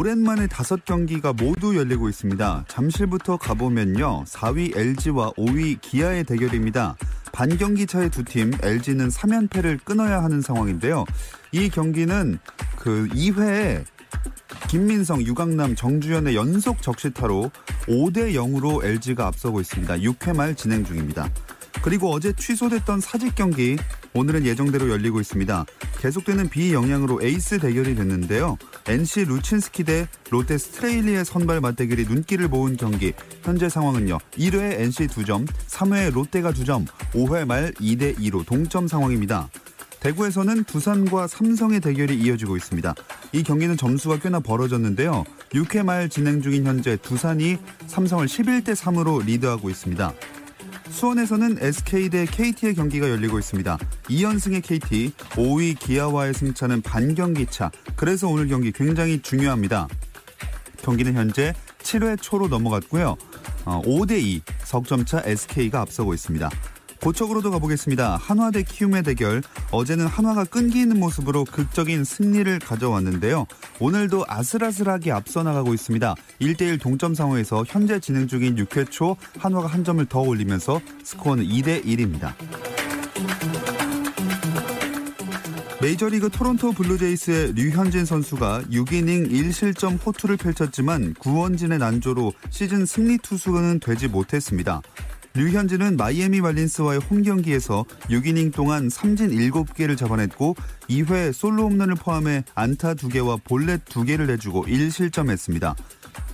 오랜만에 다섯 경기가 모두 열리고 있습니다. 잠실부터 가보면요. 4위 LG와 5위 기아의 대결입니다. 반경기 차의 두 팀, LG는 3연패를 끊어야 하는 상황인데요. 이 경기는 그 2회에 김민성, 유강남, 정주현의 연속 적시타로 5대 0으로 LG가 앞서고 있습니다. 6회 말 진행 중입니다. 그리고 어제 취소됐던 사직 경기 오늘은 예정대로 열리고 있습니다. 계속되는 비 영향으로 에이스 대결이 됐는데요. NC 루친스키 대 롯데 스트레일리의 선발 맞대결이 눈길을 모은 경기. 현재 상황은요. 1회 NC 2점, 3회 롯데가 2점, 5회 말 2대 2로 동점 상황입니다. 대구에서는 두산과 삼성의 대결이 이어지고 있습니다. 이 경기는 점수가 꽤나 벌어졌는데요. 6회 말 진행 중인 현재 두산이 삼성을 11대 3으로 리드하고 있습니다. 수원에서는 SK 대 KT의 경기가 열리고 있습니다. 2연승의 KT, 5위 기아와의 승차는 반경기 차. 그래서 오늘 경기 굉장히 중요합니다. 경기는 현재 7회 초로 넘어갔고요. 5대2 어, 석점차 SK가 앞서고 있습니다. 고척으로도 가보겠습니다. 한화 대 키움의 대결. 어제는 한화가 끈기 있는 모습으로 극적인 승리를 가져왔는데요. 오늘도 아슬아슬하게 앞서 나가고 있습니다. 1대1 동점 상황에서 현재 진행 중인 6회 초 한화가 한 점을 더 올리면서 스코어는 2대1입니다. 메이저리그 토론토 블루제이스의 류현진 선수가 6이닝 1실점 호투를 펼쳤지만 구원진의 난조로 시즌 승리 투수는 되지 못했습니다. 류현진은 마이애미 말린스와의 홈 경기에서 6이닝 동안 삼진 7개를 잡아냈고 2회 솔로 홈런을 포함해 안타 2개와 볼넷 2개를 내주고 1실점했습니다.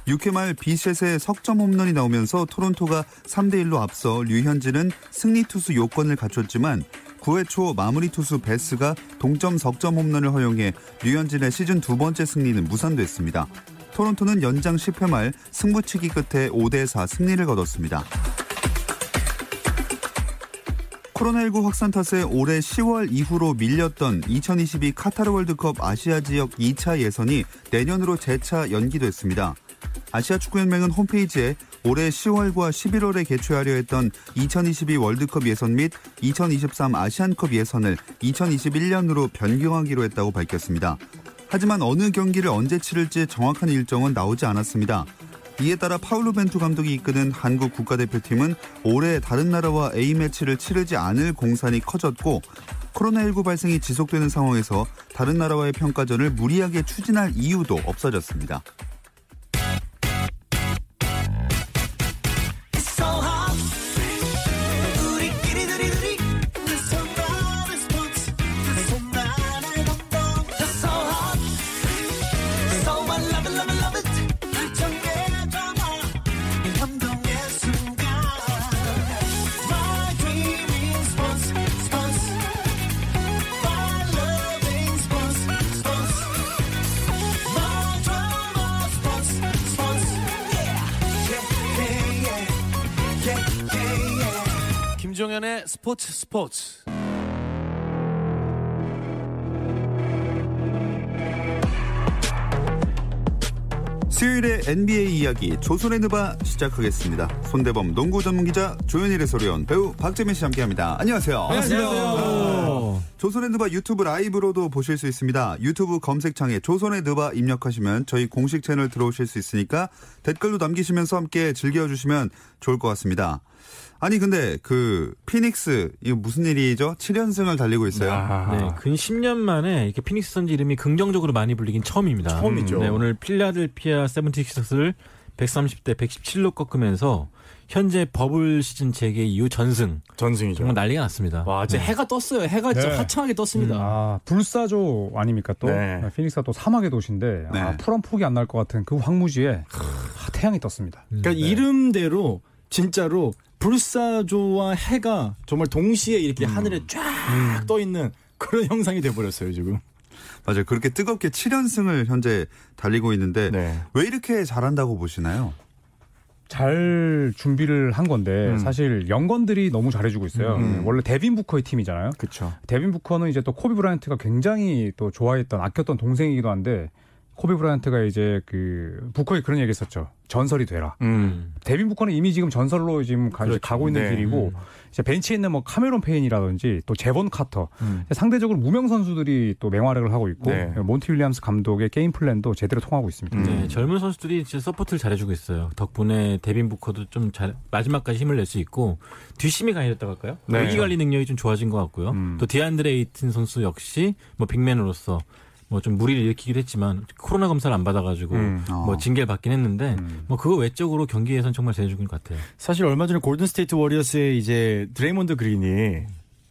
6회 말 비셋의 석점 홈런이 나오면서 토론토가 3대1로 앞서 류현진은 승리 투수 요건을 갖췄지만 9회 초 마무리 투수 베스가 동점 석점 홈런을 허용해 류현진의 시즌 두 번째 승리는 무산됐습니다. 토론토는 연장 10회 말 승부치기 끝에 5대4 승리를 거뒀습니다. 코로나19 확산 탓에 올해 10월 이후로 밀렸던 2022 카타르 월드컵 아시아 지역 2차 예선이 내년으로 재차 연기됐습니다. 아시아 축구연맹은 홈페이지에 올해 10월과 11월에 개최하려 했던 2022 월드컵 예선 및 2023 아시안컵 예선을 2021년으로 변경하기로 했다고 밝혔습니다. 하지만 어느 경기를 언제 치를지 정확한 일정은 나오지 않았습니다. 이에 따라 파울루 벤투 감독이 이끄는 한국 국가대표팀은 올해 다른 나라와 A매치를 치르지 않을 공산이 커졌고 코로나19 발생이 지속되는 상황에서 다른 나라와의 평가전을 무리하게 추진할 이유도 없어졌습니다. 스포츠 스포츠. 수요일의 NBA 이야기 조선의 누바 시작하겠습니다. 손대범 농구 전문 기자 조현일 의소리원 배우 박재민 씨 함께합니다. 안녕하세요. 안녕하세요. 조선의 누바 유튜브 라이브로도 보실 수 있습니다. 유튜브 검색창에 조선의 누바 입력하시면 저희 공식 채널 들어오실 수 있으니까 댓글로 남기시면서 함께 즐겨주시면 좋을 것 같습니다. 아니 근데 그 피닉스 이거 무슨 일이죠? 7연승을 달리고 있어요. 아. 네, 근 10년 만에 이렇게 피닉스 선지 이름이 긍정적으로 많이 불리긴 처음입니다. 처음이죠. 네, 오늘 필라델피아 세븐티식스를 130대 117로 꺾으면서 현재 버블 시즌 재개 이후 전승. 전승이죠. 정말 난리가 났습니다. 와, 이제 네. 해가 떴어요. 해가 진짜 네. 화창하게 떴습니다. 아, 불사조 아닙니까 또? 네. 피닉스가 또 사막의 도시인데 네. 아, 풀한 폭이 안 날 것 같은 그 황무지에 아, 태양이 떴습니다. 그러니까 이름대로 진짜로 불사조와 해가 정말 동시에 이렇게 하늘에 쫙떠 있는 그런 형상이 돼버렸어요 지금. 맞아요. 그렇게 뜨겁게 7연승을 현재 달리고 있는데 네. 왜 이렇게 잘한다고 보시나요? 잘 준비를 한 건데 음. 사실 young gun들이 너무 잘해주고 있어요. 음. 원래 데빈 부커의 팀이잖아요. 그렇죠. 데빈 부커는 이제 또 코비 브라이언트가 굉장히 또 좋아했던 아꼈던 동생이기도 한데 코비 브라이언트가 이제 그 부커에 그런 얘기 했었죠. 전설이 되라. 음. 데빈 부커는 이미 지금 전설로 지금 가, 그렇죠. 가고 있는 네. 길이고 이제 벤치에 있는 뭐 카메론 페인이라든지 또 제본 카터 음. 상대적으로 무명 선수들이 또 맹활약을 하고 있고 네. 몬티 윌리엄스 감독의 game plan도 제대로 통하고 있습니다. 음. 네, 젊은 선수들이 진짜 support를 잘해주고 있어요. 덕분에 데빈 부커도 좀 잘, 마지막까지 힘을 낼 수 있고, 뒷심이 강해졌다고 할까요? 네. 위기 관리 능력이 좀 좋아진 것 같고요. 음. 또 디안드레 에이튼 선수 역시 뭐 big man으로서 뭐 좀 물의를 일으키긴 했지만 코로나 검사를 안 받아가지고 음. 어. 뭐 징계를 받긴 했는데 음. 뭐 그거 외적으로 경기에선 정말 잘해주는 것 같아요. 사실 얼마 전에 골든 스테이트 워리어스의 이제 드레이몬드 그린이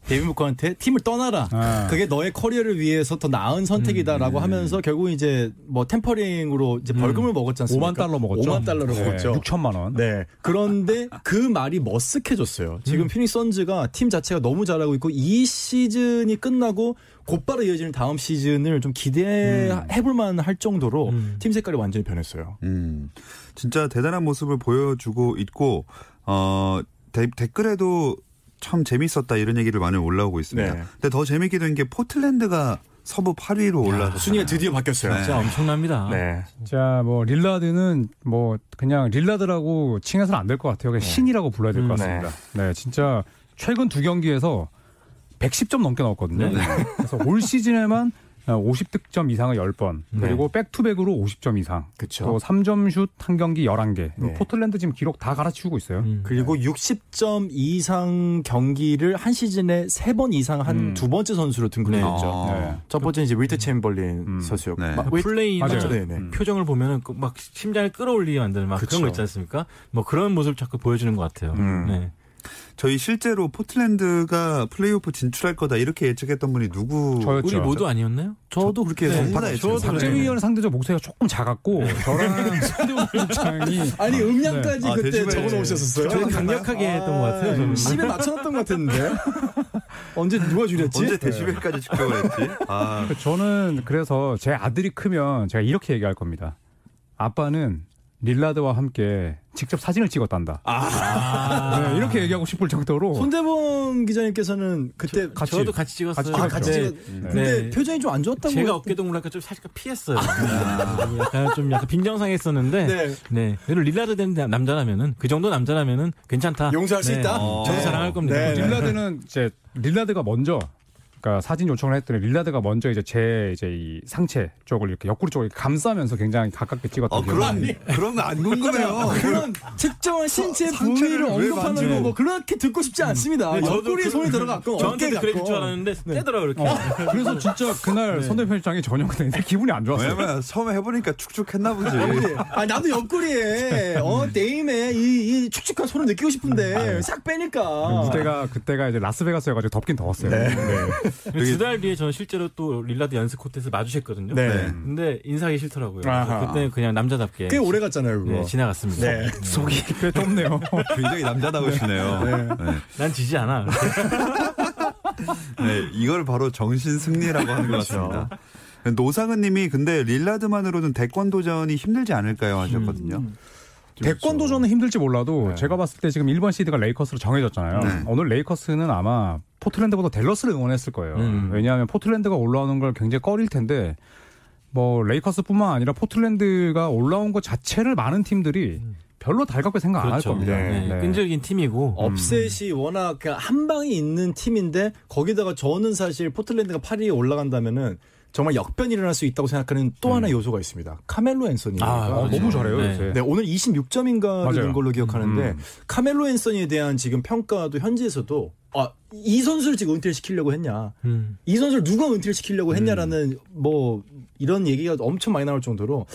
데빈 부커한테 팀을 떠나라. 아. 그게 너의 커리어를 위해서 더 나은 선택이다라고 하면서 결국 이제 뭐 tampering으로 이제 벌금을 먹었지 않습니까? 5만 달러 먹었죠. 5만 달러를 네, 먹었죠. 6천만 원. 네. 그런데 그 말이 머쓱해졌어요. 지금 피닉스 선즈가 팀 자체가 너무 잘하고 있고 이 시즌이 끝나고 곧바로 이어지는 다음 시즌을 좀 기대해볼 만 할 정도로 음. 팀 색깔이 완전히 변했어요. 음, 진짜 대단한 모습을 보여주고 있고 어 데- 댓글에도 참 재밌었다 이런 얘기를 많이 올라오고 있습니다. 네. 근데 더 재밌게 된 게 포틀랜드가 서부 8위로 올라서 순위가 드디어 바뀌었어요. 네. 진짜 엄청납니다. 네. 자, 뭐 릴라드는 뭐 그냥 릴라드라고 칭해서는 안 될 것 같아요. 그냥 신이라고 불러야 될것 음, 같습니다. 네. 진짜 최근 두 경기에서 110점 넘게 넣었거든요. 네. 그래서 올 시즌에만 50득점 이상을 10번, 그리고 back-to-back으로 50점 이상, 그쵸. 또 3점 슛 한 경기 11개. 네. 포틀랜드 지금 기록 다 갈아치우고 있어요. 음. 그리고 60점 이상 경기를 한 시즌에 세 번 이상 한 음. 두 번째 선수로 등극했죠. 어. 네. 첫 번째는 이제 윌트 챔벌린 음. 선수였고. 네. 막. 네, 네. 음. 표정을 보면은 그막 심장을 끌어올리게 만드는 막 그쵸. 그런 거 있지 않습니까? 뭐 그런 모습을 자꾸 보여주는 것 같아요. 음. 네. 저희 실제로 포틀랜드가 플레이오프 진출할 거다 이렇게 예측했던 분이 누구? 저였죠. 우리 모두 아니었나요? 저도 그렇게 네, 받아 예측. 박재민 의원 상대적 목소리가 조금 작았고 저랑 신대훈 부장이 아니 음량까지 네. 아, 그때 데시벨. 적어 놓으셨었어요. 저는 강력하게 했던 것 같아요. 저는. 10에 맞춰놨던 것 같았는데 언제 누가 줄였지? 언제 데시벨까지 측정을 했지? 아, 저는 그래서 제 아들이 크면 제가 이렇게 얘기할 겁니다. 아빠는 릴라드와 함께 직접 사진을 찍었단다. 아, 네, 이렇게 얘기하고 싶을 정도로 손대범 기자님께서는 그때 같이 저도 같이 찍었어요. 같이 아, 같이 근데 찍었. 근데 네. 표정이 좀 안 좋았다고. 제가 그랬- 어깨 동무랄까 좀 살짝 피했어요. 네. 약간 좀 약간 빈정상했었는데. 네. 네. 그래도 릴라드 된 남자라면은 그 정도 남자라면은 괜찮다. 용서할 수 네. 있다. 어. 저도 네. 사랑할 겁니다. 네, 네. 릴라드는 이제 릴라드가 먼저 그러니까 사진 요청을 했더니 릴라드가 먼저 이제 제 이제 이 상체 쪽을 이렇게 옆구리 쪽을 이렇게 감싸면서 굉장히 가깝게 찍었던 어, 기억이 그런 나요. 그런 거안 궁금해요. 그런 특정한 신체 부위를 왜 언급하는 만져요? 거뭐 그렇게 듣고 싶지 않습니다. 네, 저도 옆구리에 그- 손이 들어갔고 어깨 갔고. 줄 알았는데 떼더라고요 이렇게. 어, 그래서 진짜 그날 손대범 편집장이 전혀 그냥 기분이 안 좋았어요. 왜냐면 처음에 해보니까 축축했나 보지. 아 나도 옆구리에 어 데임의 이, 이 축축한 손을 느끼고 싶은데 싹 빼니까 무대가 그때가 이제 라스베가스여가지고 덥긴 더웠어요. 네. 두 달 뒤에 저는 실제로 또 릴라드 연습 코트에서 마주쳤거든요. 네. 네. 근데 인사하기 싫더라고요. 아하. 그때 그냥 남자답게 꽤 오래 갔잖아요 그거. 네, 지나갔습니다. 네. 속이 꽤 좁네요. 굉장히 남자다우시네요. 네. 난 지지 않아. 네, 이걸 바로 정신 승리라고 하는 것 그렇죠. 같습니다. 노상은 님이 근데 릴라드만으로는 대권 도전이 힘들지 않을까요 하셨거든요. 대권 도전은 힘들지 몰라도 네. 제가 봤을 때 지금 1번 시드가 레이커스로 정해졌잖아요. 네. 오늘 레이커스는 아마 포틀랜드보다 댈러스를 응원했을 거예요. 음. 왜냐하면 포틀랜드가 올라오는 걸 굉장히 꺼릴 텐데 뭐 레이커스뿐만 아니라 포틀랜드가 올라온 것 자체를 많은 팀들이 별로 달갑게 생각 안할 그렇죠. 겁니다. 네. 네. 끈질긴 팀이고 업셋이 워낙 그냥 한 방이 있는 팀인데 거기다가 저는 사실 포틀랜드가 8위에 올라간다면은 정말 역변이 일어날 수 있다고 생각하는 또 하나 요소가 있습니다. 카멜로 앤서니가 아, 어, 너무 잘해요 네. 요새. 네, 오늘 26점인가 맞아요. 되는 걸로 기억하는데 음. 카멜로 앤서니에 대한 지금 평가도 현지에서도 아, 이 선수를 지금 은퇴를 시키려고 했냐. 음. 이 선수를 누가 은퇴를 시키려고 했냐라는 뭐 이런 얘기가 엄청 많이 나올 정도로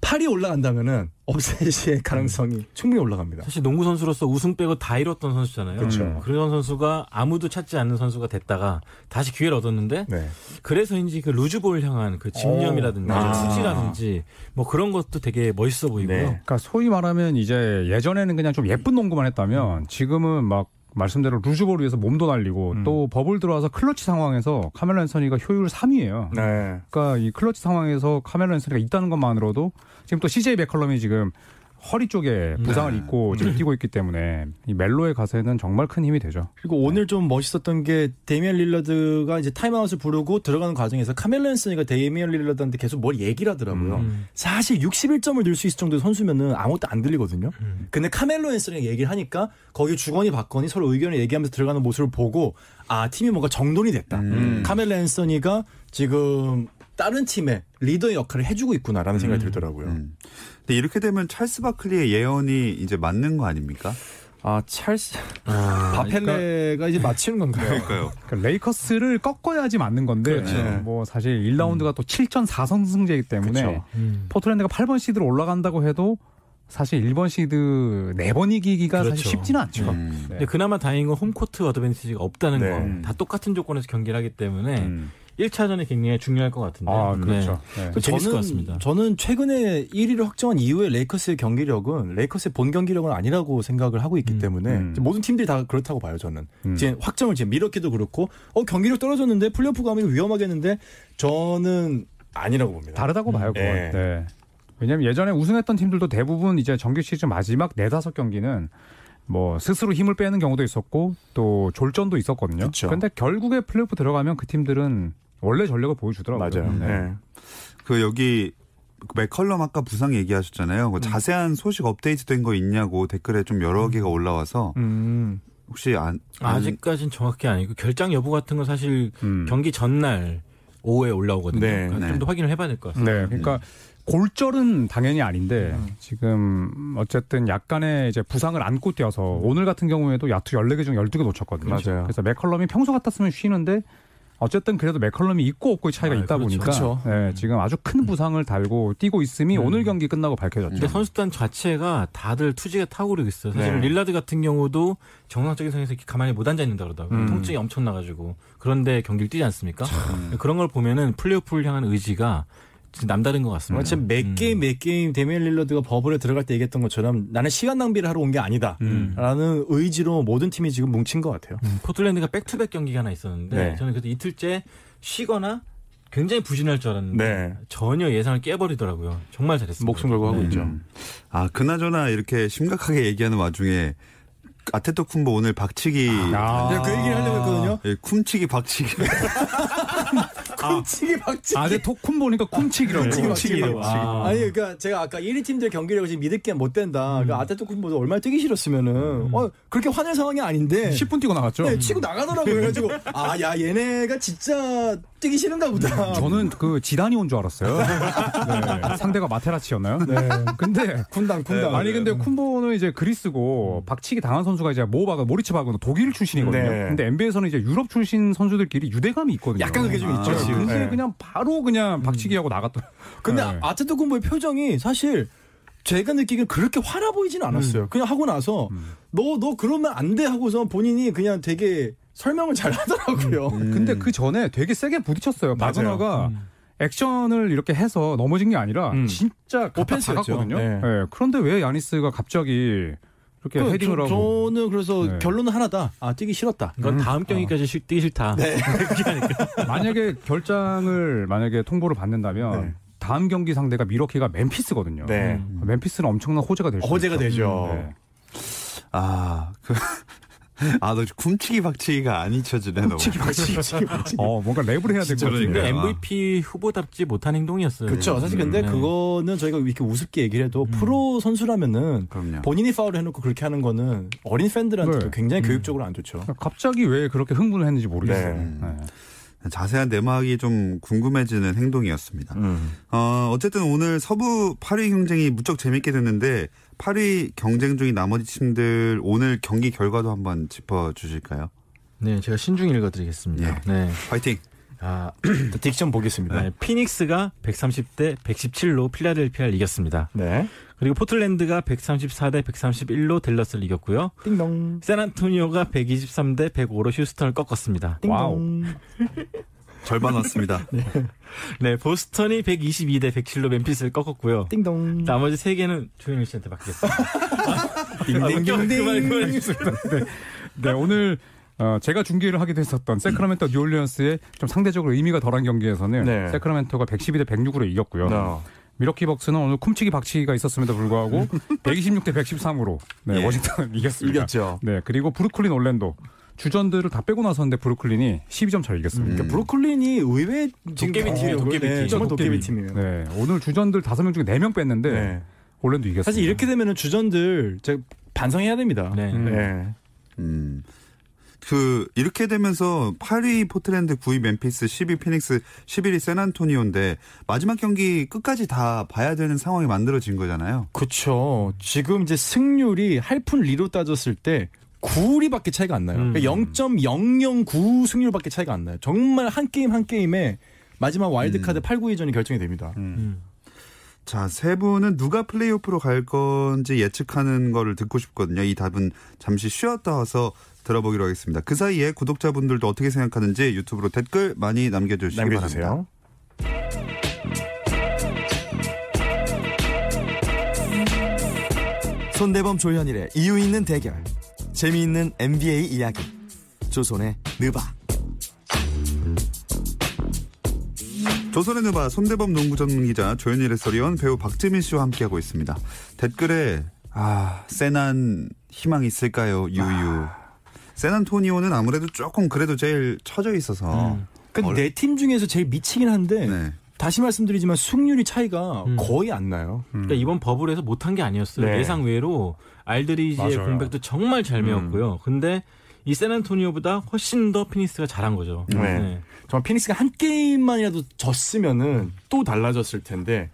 8위 올라간다면은 upset의 가능성이 충분히 올라갑니다. 사실 농구 선수로서 우승 빼고 다 이뤘던 선수잖아요. 그렇죠. 그런 선수가 아무도 찾지 않는 선수가 됐다가 다시 기회를 얻었는데 네. 그래서인지 그 loose ball 향한 그 집념이라든지 아. 투지라든지 뭐 그런 것도 되게 멋있어 보이고요. 네. 그러니까 소위 말하면 이제 예전에는 그냥 좀 예쁜 농구만 했다면 지금은 막 말씀대로 loose ball 위해서 몸도 날리고 음. 또 버블 들어와서 클러치 상황에서 카멜로 앤서니가 효율 3위예요. 네. 그러니까 이 클러치 상황에서 카멜로 앤서니가 있다는 것만으로도 지금 또 CJ 맥컬럼이 지금 허리 쪽에 부상을 네. 입고 지금 뛰고 있기 때문에 이 멜로의 가세는 정말 큰 힘이 되죠. 그리고 오늘 좀 멋있었던 게 데미안 릴러드가 이제 타임아웃을 부르고 들어가는 과정에서 카멜로 앤서니가 데미안 릴러드한테 계속 뭘 얘기를 하더라고요. 음. 사실 61점을 넣을 수 있을 정도의 선수면은 아무것도 안 들리거든요. 음. 근데 카멜로 앤서니가 얘기를 하니까 거기 주거니 받거니 서로 의견을 얘기하면서 들어가는 모습을 보고 아 팀이 뭔가 정돈이 됐다. 음. 카멜로 앤서니가 지금 다른 팀의 리더의 역할을 해주고 있구나라는 생각이 들더라고요. 음. 근데 이렇게 되면 찰스 바클리의 예언이 이제 맞는 거 아닙니까? 아 찰스 아, 바클리가 이제 맞히는 건가요? 그러니까요. 그러니까 레이커스를 꺾어야지 맞는 건데 그렇죠. 뭐 사실 1라운드가 또 7전 4선승제이기 때문에 그렇죠. 음. 포트랜드가 8번 시드로 올라간다고 해도 사실 1번 시드 4번 이기기가 그렇죠. 사실 쉽지는 않죠. 음. 네. 근데 그나마 다행인 건 home court advantage가 없다는 네. 거. 다 똑같은 조건에서 경기를 하기 때문에 음. 1차전이 굉장히 중요할 것 같은데. 아, 그렇죠. 네. 그 재밌을 것 같습니다. 저는 최근에 1위를 확정한 이후에 레이커스의 경기력은 레이커스의 본 경기력은 아니라고 생각을 하고 있기 음, 때문에 음. 모든 팀들이 다 그렇다고 봐요. 저는 음. 이제 확정을 지금 미러키도 그렇고 어 경기력 떨어졌는데 플레이오프 가면 위험하겠는데 저는 아니라고 봅니다. 다르다고 봐요, 그건. 네. 네. 왜냐면 예전에 우승했던 팀들도 대부분 이제 정규 시즌 마지막 네다섯 경기는 뭐 스스로 힘을 빼는 경우도 있었고 또 졸전도 있었거든요. 그쵸. 근데 결국에 플레이오프 들어가면 그 팀들은 원래 전력을 보여주더라고요. 맞아요. 네. 네. 그 여기 맥컬럼 아까 부상 얘기하셨잖아요. 그 자세한 소식 업데이트된 거 있냐고 댓글에 좀 여러 개가 올라와서 음. 혹시 안, 안 아직까진 정확히 아니고 결장 여부 같은 건 사실 음. 경기 전날 오후에 올라오거든요. 네, 그러니까 네. 좀더 확인을 해봐야 될 것 같습니다. 네, 그러니까 골절은 당연히 아닌데 음. 지금 어쨌든 약간의 이제 부상을 안고 뛰어서 오늘 같은 경우에도 야투 14개 중 12개 놓쳤거든요. 맞아요. 그래서 맥컬럼이 평소 같았으면 쉬는데 어쨌든 그래도 맥컬럼이 있고 없고의 차이가 아, 있다 그렇죠. 보니까 그렇죠. 네, 지금 아주 큰 부상을 달고 뛰고 있음이 음. 오늘 경기 끝나고 밝혀졌죠. 근데 선수단 자체가 다들 투지가 타고 그러고 있어요. 사실 네. 릴라드 같은 경우도 정상적인 상에서 이렇게 가만히 못 앉아 있는다 그러더라고요. 음. 통증이 엄청 나가지고 그런데 경기를 뛰지 않습니까? 그런 걸 보면은 플레이오프를 향한 의지가 남다른 것 같습니다. 마치 몇 음. 게임 몇 게임 데미안 릴러드가 버블에 들어갈 때 얘기했던 것처럼 나는 시간 낭비를 하러 온 게 아니다. 음. 라는 의지로 모든 팀이 지금 뭉친 것 같아요. 음, 포틀랜드가 back-to-back 경기가 하나 있었는데 네. 저는 그래도 이틀째 쉬거나 굉장히 부진할 줄 알았는데 네. 전혀 예상을 깨버리더라고요. 정말 잘했습니다. 목숨 걸고 하고 네. 있죠. 음. 아 그나저나 이렇게 심각하게 얘기하는 와중에 아데토쿤보 오늘 박치기 아. 내가 그 얘기를 하려고 했거든요. 예, 쿵치기 박치기 쿵치기 박치기. 아데토쿤보니까 쿵치기라고. 쿵치기 박치기. 아. 아니 그러니까 제가 아까 1위 팀들 경기력을 지금 믿을 게 못 된다. 그러니까 아데토쿤보도 얼마나 뛰기 싫었으면은 어, 그렇게 화낼 상황이 아닌데 10분 뛰고 나갔죠. 네, 치고 나가더라고요. 그래가지고 아 야 얘네가 진짜 뛰기 싫은가 보다. 저는 그 지단이 온 줄 알았어요. 네, 상대가 마테라치였나요? 네. 근데 군당 군당. 아니 근데 쿤보는 이제 그리스고 박치기 당한 선수가 이제 모바가 모리츠 바그는 독일 출신이거든요. 네. 근데 NBA에서는 이제 유럽 출신 선수들끼리 유대감이 있거든요. 약간 그게 좀 아, 있죠. 근데 네. 그냥 바로 그냥 박치기하고 나갔더라. 근데 네. 아테토쿤보의 표정이 사실 제가 느끼기엔 그렇게 화나 보이지는 않았어요. 그냥 하고 나서 너너 그러면 안 돼 하고서 본인이 그냥 되게 설명을 잘 하더라고요. 음. 근데 그 전에 되게 세게 부딪혔어요. 음. 액션을 이렇게 해서 넘어진 게 아니라 음. 진짜. 네. 네, 그런데 왜 야니스가 갑자기 이렇게 그 헤딩을 저, 하고 저는 그래서 네. 결론은 하나다. 아 뛰기 싫었다. 이건 음. 다음 경기까지 쉬- 뛰기 싫다. 네. 만약에 결장을 만약에 통보를 받는다면 네. 다음 경기 상대가 미러키가 멤피스거든요. 네. 음. 멤피스는 엄청난 호재가 될 수 있죠. 호재가 되죠. 네. 아, 그, 아, 너 쿰치기 박치기가 안 잊혀지네, 너. 치기 박치기 치기 박치기. 어, 뭔가 랩을 해야 될것 진짜로 같은데. 아. MVP 후보답지 못한 행동이었어요. 그렇죠. 사실 근데 네. 그거는 저희가 이렇게 우습게 얘기를 해도 프로 선수라면은 그럼요. 본인이 파울을 해놓고 그렇게 하는 거는 어린 팬들한테도 네. 굉장히 교육적으로 안 좋죠. 갑자기 왜 그렇게 흥분을 했는지 모르겠어요. 네. 네. 자세한 내막이 좀 궁금해지는 행동이었습니다. 음. 어, 어쨌든 오늘 서부 8위 경쟁이 무척 재밌게 됐는데 8위 경쟁 중인 나머지 팀들 오늘 경기 결과도 한번 짚어 주실까요? 네, 제가 신중 읽어드리겠습니다. 예. 네. 파이팅. 아, 딕션 보겠습니다. 네, 피닉스가 130대 117로 필라델피아를 이겼습니다. 네. 그리고 포틀랜드가 134대 131로 댈러스를 이겼고요. 띵동. 샌안토니오가 123대 105로 휴스턴을 꺾었습니다. 띵동. 절반 왔습니다. 네, 보스턴이 122대 107로 멤피스를 꺾었고요. 띵동. 나머지 세 개는 조현일 씨한테 맡기겠습니다. 띵띵띵띵. 그만, 그만. 네, 오늘 어, 제가 중계를 하기도 했었던 새크라멘토 뉴올리언스의 좀 상대적으로 의미가 덜한 경기에서는 네. 새크라멘토가 112대 106으로 이겼고요. 어. 밀워키 벅스는 오늘 쿰치기 박치기가 있었음에도 불구하고 126대 113으로 네, 예. 워싱턴을 이겼습니다. 이겼죠. 네, 그리고 브루클린 올랜도 주전들을 다 빼고 나섰는데 브루클린이 12점 차로 이겼습니다. 그러니까 브루클린이 의외 지금 도깨비 팀이에요, 경기력을- 도깨비 네, 팀. 정말 도깨비 도깨비. 팀이에요. 네, 오늘 주전들 5명 중에 4명 뺐는데 네. 올랜도 이겼습니다. 사실 이렇게 되면은 주전들 제가 반성해야 됩니다. 네. 음. 네. 음. 그 이렇게 되면서 8위 포틀랜드, 9위 멤피스, 10위 피닉스, 11위 샌안토니오인데 마지막 경기 끝까지 다 봐야 되는 상황이 만들어진 거잖아요. 그렇죠. 지금 이제 승률이 할푼 리로 따졌을 때 9리밖에 차이가 안 나요. 음. 그러니까 0.009 승률밖에 차이가 안 나요. 정말 한 게임 한 게임에 마지막 와일드카드 8, 9위전이 결정이 됩니다. 음. 자, 세 분은 누가 플레이오프로 갈 건지 예측하는 거를 듣고 싶거든요. 이 답은 잠시 쉬었다 와서 들어보기로 하겠습니다. 그 사이에 구독자분들도 어떻게 생각하는지 유튜브로 댓글 많이 남겨주시기 바랍니다. 남겨주세요. 손대범 조현일의 이유 있는 대결. 재미있는 NBA 이야기. 조선의 느바. 조선의 누바 손대범 농구 전문 기자 조현일 해설위원 배우 박재민 씨와 함께하고 있습니다. 댓글에 아 세난 희망 있을까요 유유. 세난토니오는 아무래도 조금 그래도 제일 처져 있어서 그러니까 네팀 중에서 제일 미치긴 한데 네. 다시 말씀드리지만 승률이 차이가 음. 거의 안 나요. 그러니까 이번 버블 에서 못한 게 아니었어요. 네. 예상 외로 알드리지의 맞아요. 공백도 정말 잘 메웠고요. 근데 이 샌안토니오보다 훨씬 더 피닉스가 잘한 거죠. 네. 정말 피닉스가 한 게임만이라도 졌으면은 또 달라졌을 텐데.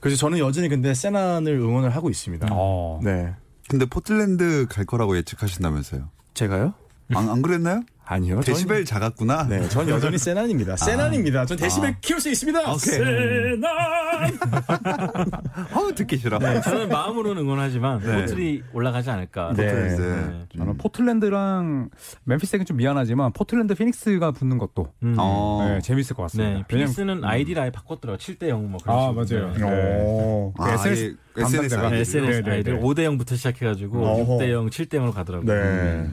그래서 저는 여전히 근데 샌안을 응원을 하고 있습니다. 어. 네. 근데 포틀랜드 갈 거라고 예측하신다면서요? 제가요? 안, 안 그랬나요? 아니요. 데시벨 작았구나. 전, 네, 전 여전히 샌안입니다. 샌안입니다. 전 데시벨 아. 키울 수 있습니다. 오케이. 샌안. 어 듣기 싫어. 저는 마음으로는 응원하지만 네. 포틀이 올라가지 않을까. 네. 포틀랜드. 네. 저는 포틀랜드랑 멤피스에겐 좀 미안하지만 포틀랜드 피닉스가 붙는 것도 음. 어. 네, 재밌을 것 같습니다. 네, 피닉스는 아이디를 아예 바꿨더라고요. 7대 0뭐 그런 아, 식으로. 맞아요. 네. 오. 아, SNS 아예 SNS. 네, SNS 아이디를 네. 5대 0부터 시작해가지고 어허. 6대 0, 7대 0으로 가더라고요. 네.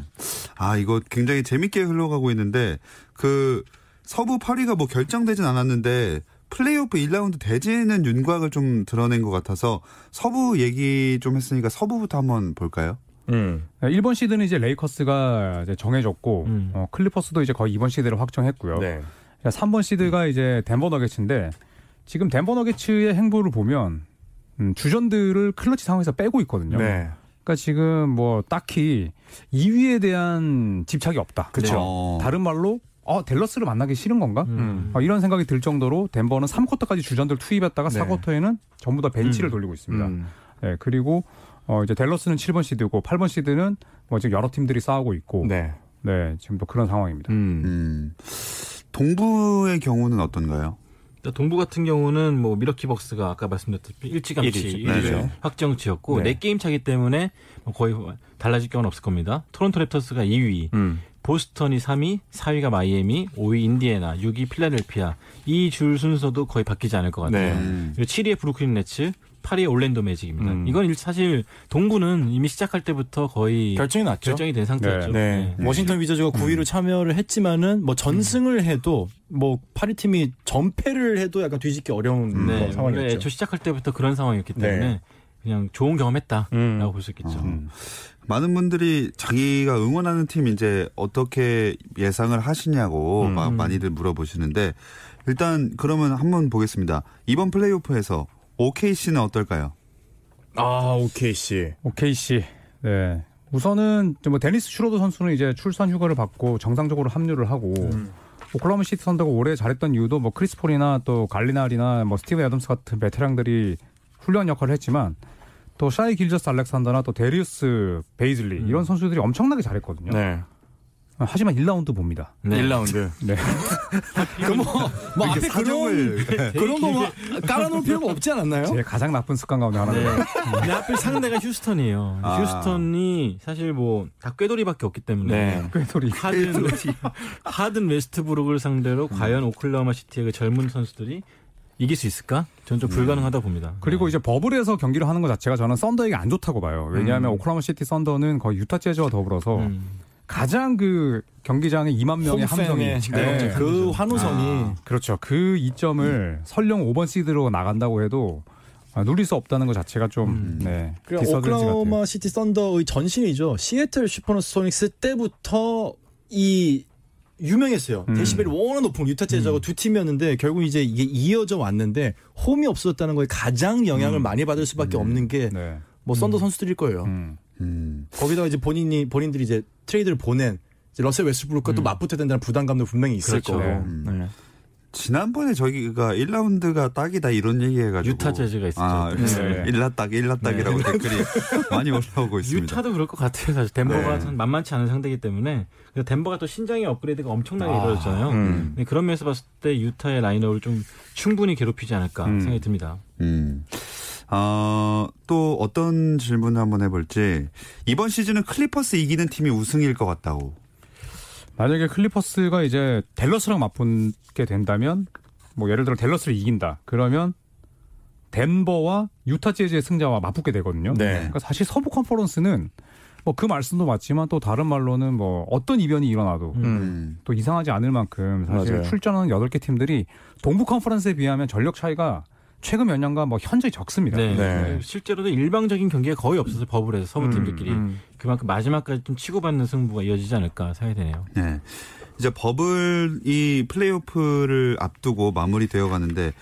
아, 이거 굉장히 재밌게 흘러가고 있는데, 그, 서부 8위가 뭐 결정되진 않았는데, 플레이오프 1라운드 대진은 윤곽을 좀 드러낸 것 같아서, 서부 얘기 좀 했으니까 서부부터 한번 볼까요? 음. 1번 시드는 이제 레이커스가 이제 정해졌고 음. 어, 클리퍼스도 이제 거의 2번 시드를 확정했고요. 네. 3번 시드가 이제 덴버 너게츠인데 지금 덴버 너게츠의 행보를 보면 음, 주전들을 클러치 상황에서 빼고 있거든요. 네. 그러니까 지금 뭐 딱히 2위에 대한 집착이 없다. 그쵸. 어. 다른 말로 어 댈러스를 만나기 싫은 건가? 음. 어, 이런 생각이 들 정도로 덴버는 3쿼터까지 주전들 투입했다가 네. 4쿼터에는 전부 다 벤치를 음. 돌리고 있습니다. 음. 네, 그리고 어 이제 댈러스는 7번 시드고 8번 시드는 뭐 지금 여러 팀들이 싸우고 있고 네, 네. 지금 또 그런 상황입니다. 음. 음. 동부의 경우는 어떤가요? 또 동부 같은 경우는 뭐 밀워키 벅스가 아까 말씀드렸듯이 일찌감치 1위죠. 1위를 네네. 확정지었고 네. 네. 게임 차기 때문에 뭐 거의 달라질 경우는 없을 겁니다. 토론토 랩터스가 2위, 음. 보스턴이 3위, 4위가 마이애미, 5위 인디애나, 6위 필라델피아. 이 줄 순서도 거의 바뀌지 않을 것 같아요. 네. 음. 그리고 7위의 브루클린 네츠, 8위의 올랜도 매직입니다. 음. 이건 일- 사실 동부는 이미 시작할 때부터 거의 결정이 났죠. 결정이 된 상태였죠. 네. 워싱턴 위저즈가 9위로 참여를 했지만은 뭐 전승을 해도 뭐 파리 팀이 전패를 해도 약간 뒤집기 어려운 음. 네, 뭐 상황이었죠. 애초 시작할 때부터 그런 상황이었기 때문에 네. 그냥 좋은 경험했다라고 음. 볼수 있겠죠. 어. 많은 분들이 자기가 응원하는 팀 이제 어떻게 예상을 하시냐고 음. 막 많이들 물어보시는데 일단 그러면 한번 보겠습니다. 이번 플레이오프에서 OKC는 어떨까요? 아, OKC. OKC. 네. 우선은 뭐 데니스 슈뢰더 선수는 이제 출산 휴가를 받고 정상적으로 합류를 하고 음. 오클라호마 시티 선더가 올해 잘했던 이유도 뭐 크리스폴이나 또 갈리나리나 뭐 스티브 애덤스 같은 베테랑들이 훌륭한 역할을 했지만 또 샤이 길저스 알렉산더나 또 다리우스 베이즐리 음. 이런 선수들이 엄청나게 잘했거든요. 네. 하지만 1라운드 봅니다. 네. 1라운드. 네. 그럼 뭐, 뭐 앞에 그런 사정을 그런 거 뭐 깔아놓을 필요가 없지 않았나요? 제 가장 나쁜 습관 가운데 네. 하나입니다. 근데 하필 상대가 휴스턴이에요. 아. 휴스턴이 사실 뭐다 꾀돌이밖에 없기 때문에 네. 꾀돌이. 하든 하든 웨스트브룩을 상대로 과연 오클라호마 시티의 그 젊은 선수들이 이길 수 있을까? 저는 좀 불가능하다 봅니다. 그리고 네. 이제 버블에서 경기를 하는 것 자체가 저는 썬더에게 안 좋다고 봐요. 왜냐하면 음. 오클라호마 시티 썬더는 거의 유타 재즈와 더불어서 음. 가장 그 경기장에 2만 명의 함성이 네. 그 환호성이 아. 그렇죠. 그 이점을 설령 5번 시드로 나간다고 해도 아, 누릴 수 없다는 것 자체가 좀 음. 네. disadvantage 같아요. 오클라호마 시티 썬더의 전신이죠. 시애틀 슈퍼소닉스 때부터 이 유명했어요. 음. 데시벨이 워낙 높은 유타 재즈하고 두 팀이었는데 결국 이제 이게 이어져 왔는데 홈이 없어졌다는 거에 가장 영향을 음. 많이 받을 수밖에 음. 없는 게뭐 네. 썬더 선수들일 거예요. 음. 음. 거기다가 이제 본인이 본인들이 이제 트레이드를 보낸 이제 러셀 웨스트브룩과 또 맞붙어야 된다는 부담감도 분명히 있을 그렇죠. 거고. 음. 네. 지난번에 저희가 1라운드가 딱이다 이런 얘기 해가지고 유타 재즈가 있었죠. 아, 네. 1라 딱 1라 딱이라고 댓글이 많이 올라오고 있습니다. 유타도 그럴 것 같아요. 사실 덴버가 네. 참 만만치 않은 상대이기 때문에 덴버가 또 신장의 업그레이드가 엄청나게 아, 이루어졌잖아요. 음. 네, 그런 면에서 봤을 때 유타의 라인업을 좀 충분히 괴롭히지 않을까 음. 생각이 듭니다. 음. 어, 또 어떤 질문을 한번 해볼지 이번 시즌은 클리퍼스 이기는 팀이 우승일 것 같다고. 만약에 클리퍼스가 이제 댈러스랑 맞붙게 된다면 뭐 예를 들어 댈러스를 이긴다. 그러면 덴버와 유타 재즈의 승자와 맞붙게 되거든요. 네. 그러니까 사실 서부 컨퍼런스는 뭐 그 말씀도 맞지만 또 다른 말로는 뭐 어떤 이변이 일어나도 음. 음. 또 이상하지 않을 만큼 사실 맞아요. 출전하는 8개 팀들이 동부 컨퍼런스에 비하면 전력 차이가 최근 몇 년간 뭐 현저히 적습니다. 네. 네. 실제로도 일방적인 경기가 거의 없어서 버블에서 서부 팀들끼리 음. 그만큼 마지막까지 좀 치고받는 승부가 이어지지 않을까 생각이 되네요. 네. 이제 버블이 플레이오프를 앞두고 마무리되어 가는데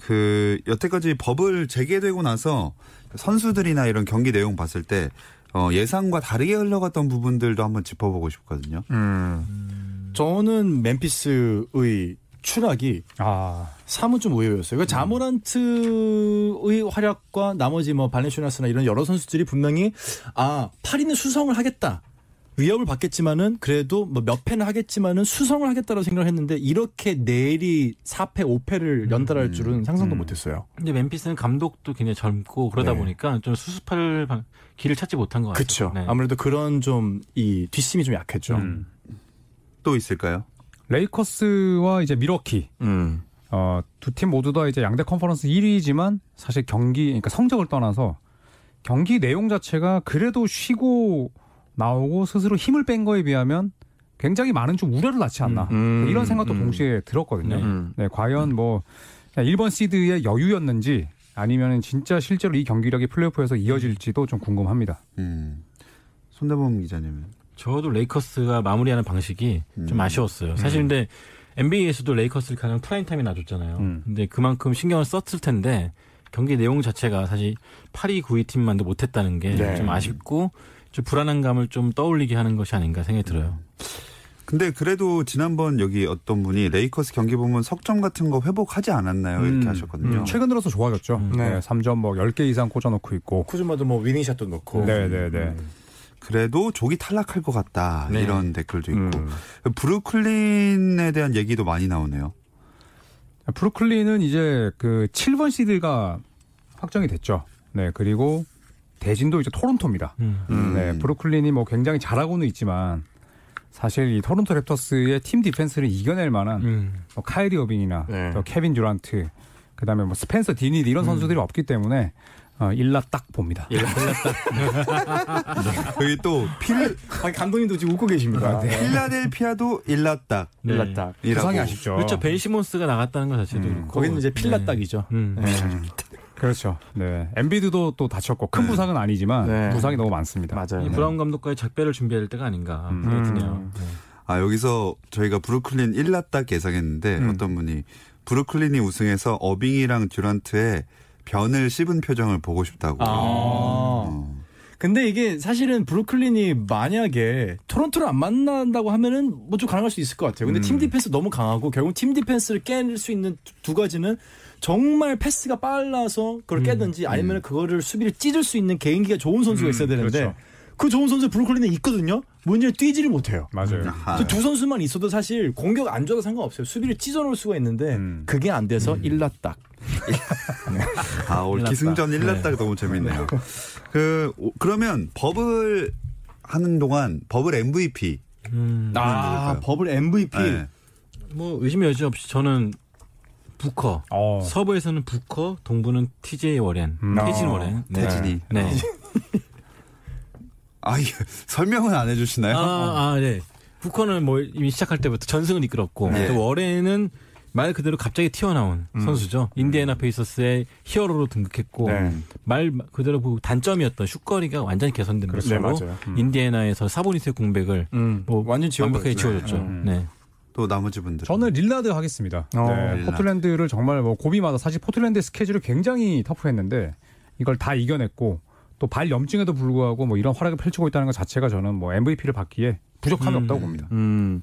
그 여태까지 버블 재개되고 나서 선수들이나 이런 경기 내용 봤을 때 어, 예상과 다르게 흘러갔던 부분들도 한번 짚어보고 싶거든요. 음. 저는 멤피스의 추락이 아, 사뭇 좀 의외였어요. 그러니까 자모란트의 활약과 나머지 뭐 발렌슈나스나 이런 여러 선수들이 분명히 아 파리는 수성을 하겠다. 위협을 받겠지만은 그래도 뭐 몇 패는 하겠지만은 수성을 하겠다고 생각을 했는데 이렇게 내일이 4패, 5패를 연달할 줄은 상상도 음. 못했어요. 근데 멤피스는 감독도 굉장히 젊고 그러다 네. 보니까 좀 수습할 방- 길을 찾지 못한 것 같아요. 그렇죠. 네. 아무래도 그런 좀 이 뒷심이 좀 약했죠. 음. 또 있을까요? 레이커스와 이제 미러키 음. 어, 두 팀 모두 다 이제 양대 컨퍼런스 1위지만 사실 경기, 그러니까 성적을 떠나서 경기 내용 자체가 그래도 쉬고 나오고 스스로 힘을 뺀 거에 비하면 굉장히 많은 좀 우려를 낳지 않나. 음. 이런 생각도 음. 동시에 들었거든요. 네. 음. 네, 과연 뭐 1번 시드의 여유였는지 아니면 진짜 실제로 이 경기력이 플레이오프에서 이어질지도 좀 궁금합니다. 음. 손대범 기자님은 저도 레이커스가 마무리하는 방식이 좀 음. 아쉬웠어요. 사실 근데 NBA에서도 레이커스를 가장 프라임 타임에 놔줬잖아요. 음. 근데 그만큼 신경을 썼을 텐데 경기 내용 자체가 사실 8위, 9위 팀만도 못했다는 게좀 네. 아쉽고 좀 불안한 감을 좀 떠올리게 하는 것이 아닌가 생각이 들어요. 근데 그래도 지난번 여기 어떤 분이 레이커스 경기 보면 석점 같은 거 회복하지 않았나요? 이렇게 음, 하셨거든요. 음, 최근 들어서 좋아졌죠. 음. 네. 네. 3점 뭐 10개 이상 꽂아놓고 있고. 쿠즈마도 뭐 위닝샷도 넣고. 네, 네, 네. 그래도 조기 탈락할 것 같다. 네. 이런 댓글도 있고. 음. 브루클린에 대한 얘기도 많이 나오네요. 브루클린은 이제 그 7번 시드가 확정이 됐죠. 네, 그리고 대진도 이제 토론토입니다. 음. 음. 네, 브루클린이 뭐 굉장히 잘하고는 있지만 사실 이 토론토 랩터스의 팀 디펜스를 이겨낼 만한 음. 뭐 카이리 어빙이나 네. 또 케빈 듀란트 그다음에 뭐 스펜서 딘위디 이런 선수들이 없기 때문에 어, 일라 딱 봅니다. 여기 또 필, 아, 감독님도 지금 웃고 계십니다. 네. 필라델피아도 일라 딱. 네. 일났다. 부상이 아쉽죠. 그렇죠. 벤 시몬스가 나갔다는 것 자체도 음. 그렇고. 거기는 이제 네. 필라 딱이죠. 음. 네. 그렇죠. 네, 엔비드도 또 다쳤고 큰 네. 부상은 아니지만 네. 부상이 너무 많습니다. 맞아요. 이 브라운 감독과의 작별을 될 때가 아닌가 음. 생각이 드네요. 네. 아, 여기서 저희가 브루클린 일라 딱 예상했는데 음. 어떤 분이 브루클린이 우승해서 어빙이랑 듀란트의 변을 씹은 표정을 보고 싶다고. 아. 어. 근데 이게 사실은 브루클린이 만약에 토론토를 안 만난다고 하면은 뭐 좀 가능할 수 있을 것 같아요. 근데 음. 팀 디펜스 너무 강하고 결국 팀 디펜스를 깰 수 있는 두- 두 가지는 정말 패스가 빨라서 그걸 깨든지 아니면 그거를 수비를 찢을 수 있는 개인기가 좋은 선수가 음, 있어야 되는데 그렇죠. 그 좋은 선수 브루클린에 있거든요. 문제는 뛰지를 못해요. 맞아요. 아하. 그두 선수만 있어도 사실 공격 안 좋아도 상관없어요. 수비를 찢어놓을 수가 있는데 음. 그게 안 돼서 일라딱. 아, 올 일났다. 기승전 일났다가 너무 재밌네요. 그, 오- 그러면 버블 하는 동안 버블 MVP. 음. 아? 버블 MVP. 네. 뭐 의심의 여지 없이 저는 부커. 어. 서부에서는 부커, 동부는 TJ 워렌, 음. 태진 아, 워렌. 네. 태진이. 네. 아, 이게 설명은 안 해주시나요? 아, 아, 네. 부커는 뭐 이미 시작할 때부터 전승을 이끌었고 네. 또 워렌은 말 그대로 갑자기 튀어나온 선수죠. 인디애나 페이서스의 히어로로 등극했고 네. 말 그대로 그 단점이었던 슛거리가 완전히 개선된 네, 것으로 맞아요. 인디애나에서 사보니스의 공백을 음, 뭐 완전 완벽하게 지워버렸죠. 지워줬죠. 음. 네. 또 나머지 분들. 저는 릴라드 하겠습니다. 어, 네, 릴라드. 포틀랜드를 정말 뭐 고비마다 사실 포틀랜드 스케줄이 굉장히 터프했는데 이걸 다 이겨냈고 또 발 염증에도 불구하고 뭐 이런 활약을 펼치고 있다는 것 자체가 저는 뭐 MVP를 받기에 부족함이 음. 없다고 봅니다. 음.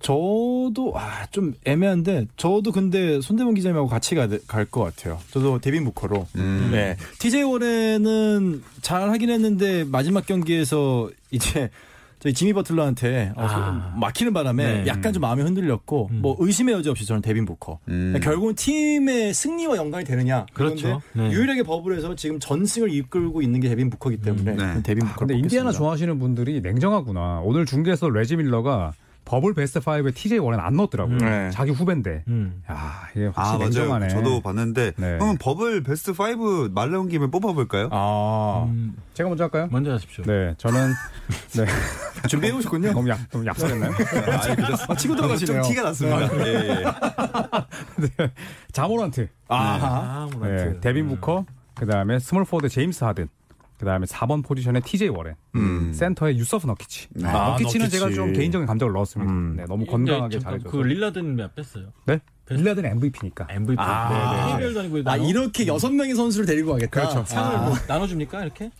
저도 아, 좀 애매한데 저도 근데 손대범 기자님하고 같이 갈 것 같아요. 저도 데빈 부커로. 음. 네. TJ 워렌은 잘 하긴 했는데 마지막 경기에서 이제 저희 지미 버틀러한테 어, 아. 막히는 바람에 네. 약간 좀 마음이 흔들렸고 음. 뭐 의심의 여지 없이 저는 데빈 부커. 음. 결국은 팀의 승리와 연관이 되느냐. 그렇죠. 네. 유일하게 버블 에서 지금 전승을 이끌고 있는 게 데빈 부커기 때문에 음, 네. 데빈 부커. 근데 인디애나 좋아하시는 분들이 냉정하구나. 오늘 중계에서 레지 밀러가 버블 베스트 5에 TJ 워렌은 안 넣었더라고요. 네. 자기 후배인데. 음. 야, 이게 아, 확실히 냉정하네. 맞아요. 저도 봤는데. 네. 그러면 버블 베스트 5 말 나온 김에 뽑아볼까요? 아 음, 제가 먼저 할까요? 먼저 하십시오. 네, 저는 네. 준비해 오셨군요. 너무 약, 너무 약속했나요? 아, 치고 들어가시네요. 좀 티가 났습니다. 예, 예. 네. 자 모란트. 아, 아, 모란트. 네, 데빈 부커, 그 다음에 small forward 제임스 하든, 그 다음에 4번 포지션에 TJ 워렌, 음. 센터에 유서프 너키치. 네. 아, 너키치는 너키치. 제가 좀 개인적인 감정을 넣었습니다. 음. 네, 너무 건강하게 네, 잘해줘서. 그 릴라드는 왜 뺐어요? 네? 릴라드는 MVP니까. MVP. 아. KBL도 아니고 아 나눠? 이렇게 여섯 명의 선수를 데리고 가겠다. 그렇죠. 상을 뭐 나눠줍니까 이렇게?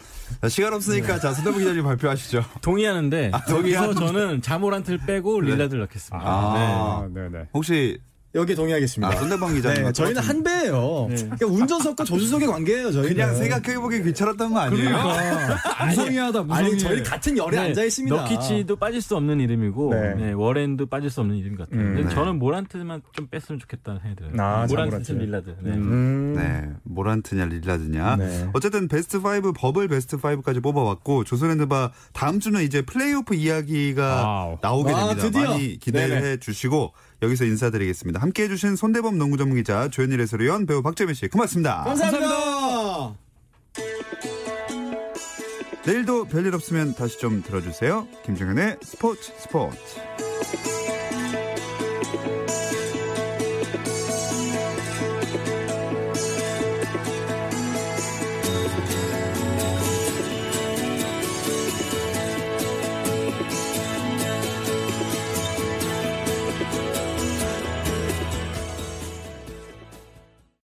자, 시간 없으니까 자, 손대범 기자님 발표하시죠. 동의하는데 아, 동의하는데. 저는 자 모란트를 빼고 릴라드를 넣겠습니다. 아. 네, 네. 혹시 여기에 동의하겠습니다. 아, 손대범 기자님. 네, 저희는 한 배예요. 그러니까 운전석과 조수석의 관계예요. 저희는. 그냥 생각해보기 귀찮았던 거 아니에요? 무성의하다, 무성의. 아니 저희 같은 열에 앉아 있습니다. 네. 너키치도 빠질 수 없는 이름이고 네. 네, 워렌도 빠질 수 없는 이름 같아요. 음, 네. 저는 모란트만 좀 뺐으면 좋겠다는 생각이 들어요. 아, 모란트. 릴라드. 네. 음. 네, 모란트냐 릴라드냐. 네. 어쨌든 베스트 5 버블 베스트 5까지 뽑아왔고 조손앤드박 다음 주는 이제 플레이오프 이야기가 와우. 나오게 아, 됩니다. 드디어. 많이 기대해 네네. 주시고 여기서 인사드리겠습니다. 함께 해 주신 손대범 농구 전문기자 조현일 해설위원 배우 박재민 씨 고맙습니다. 감사합니다. 내일도 별일 없으면 다시 좀 들어주세요. 김정현의 스포츠 스포츠.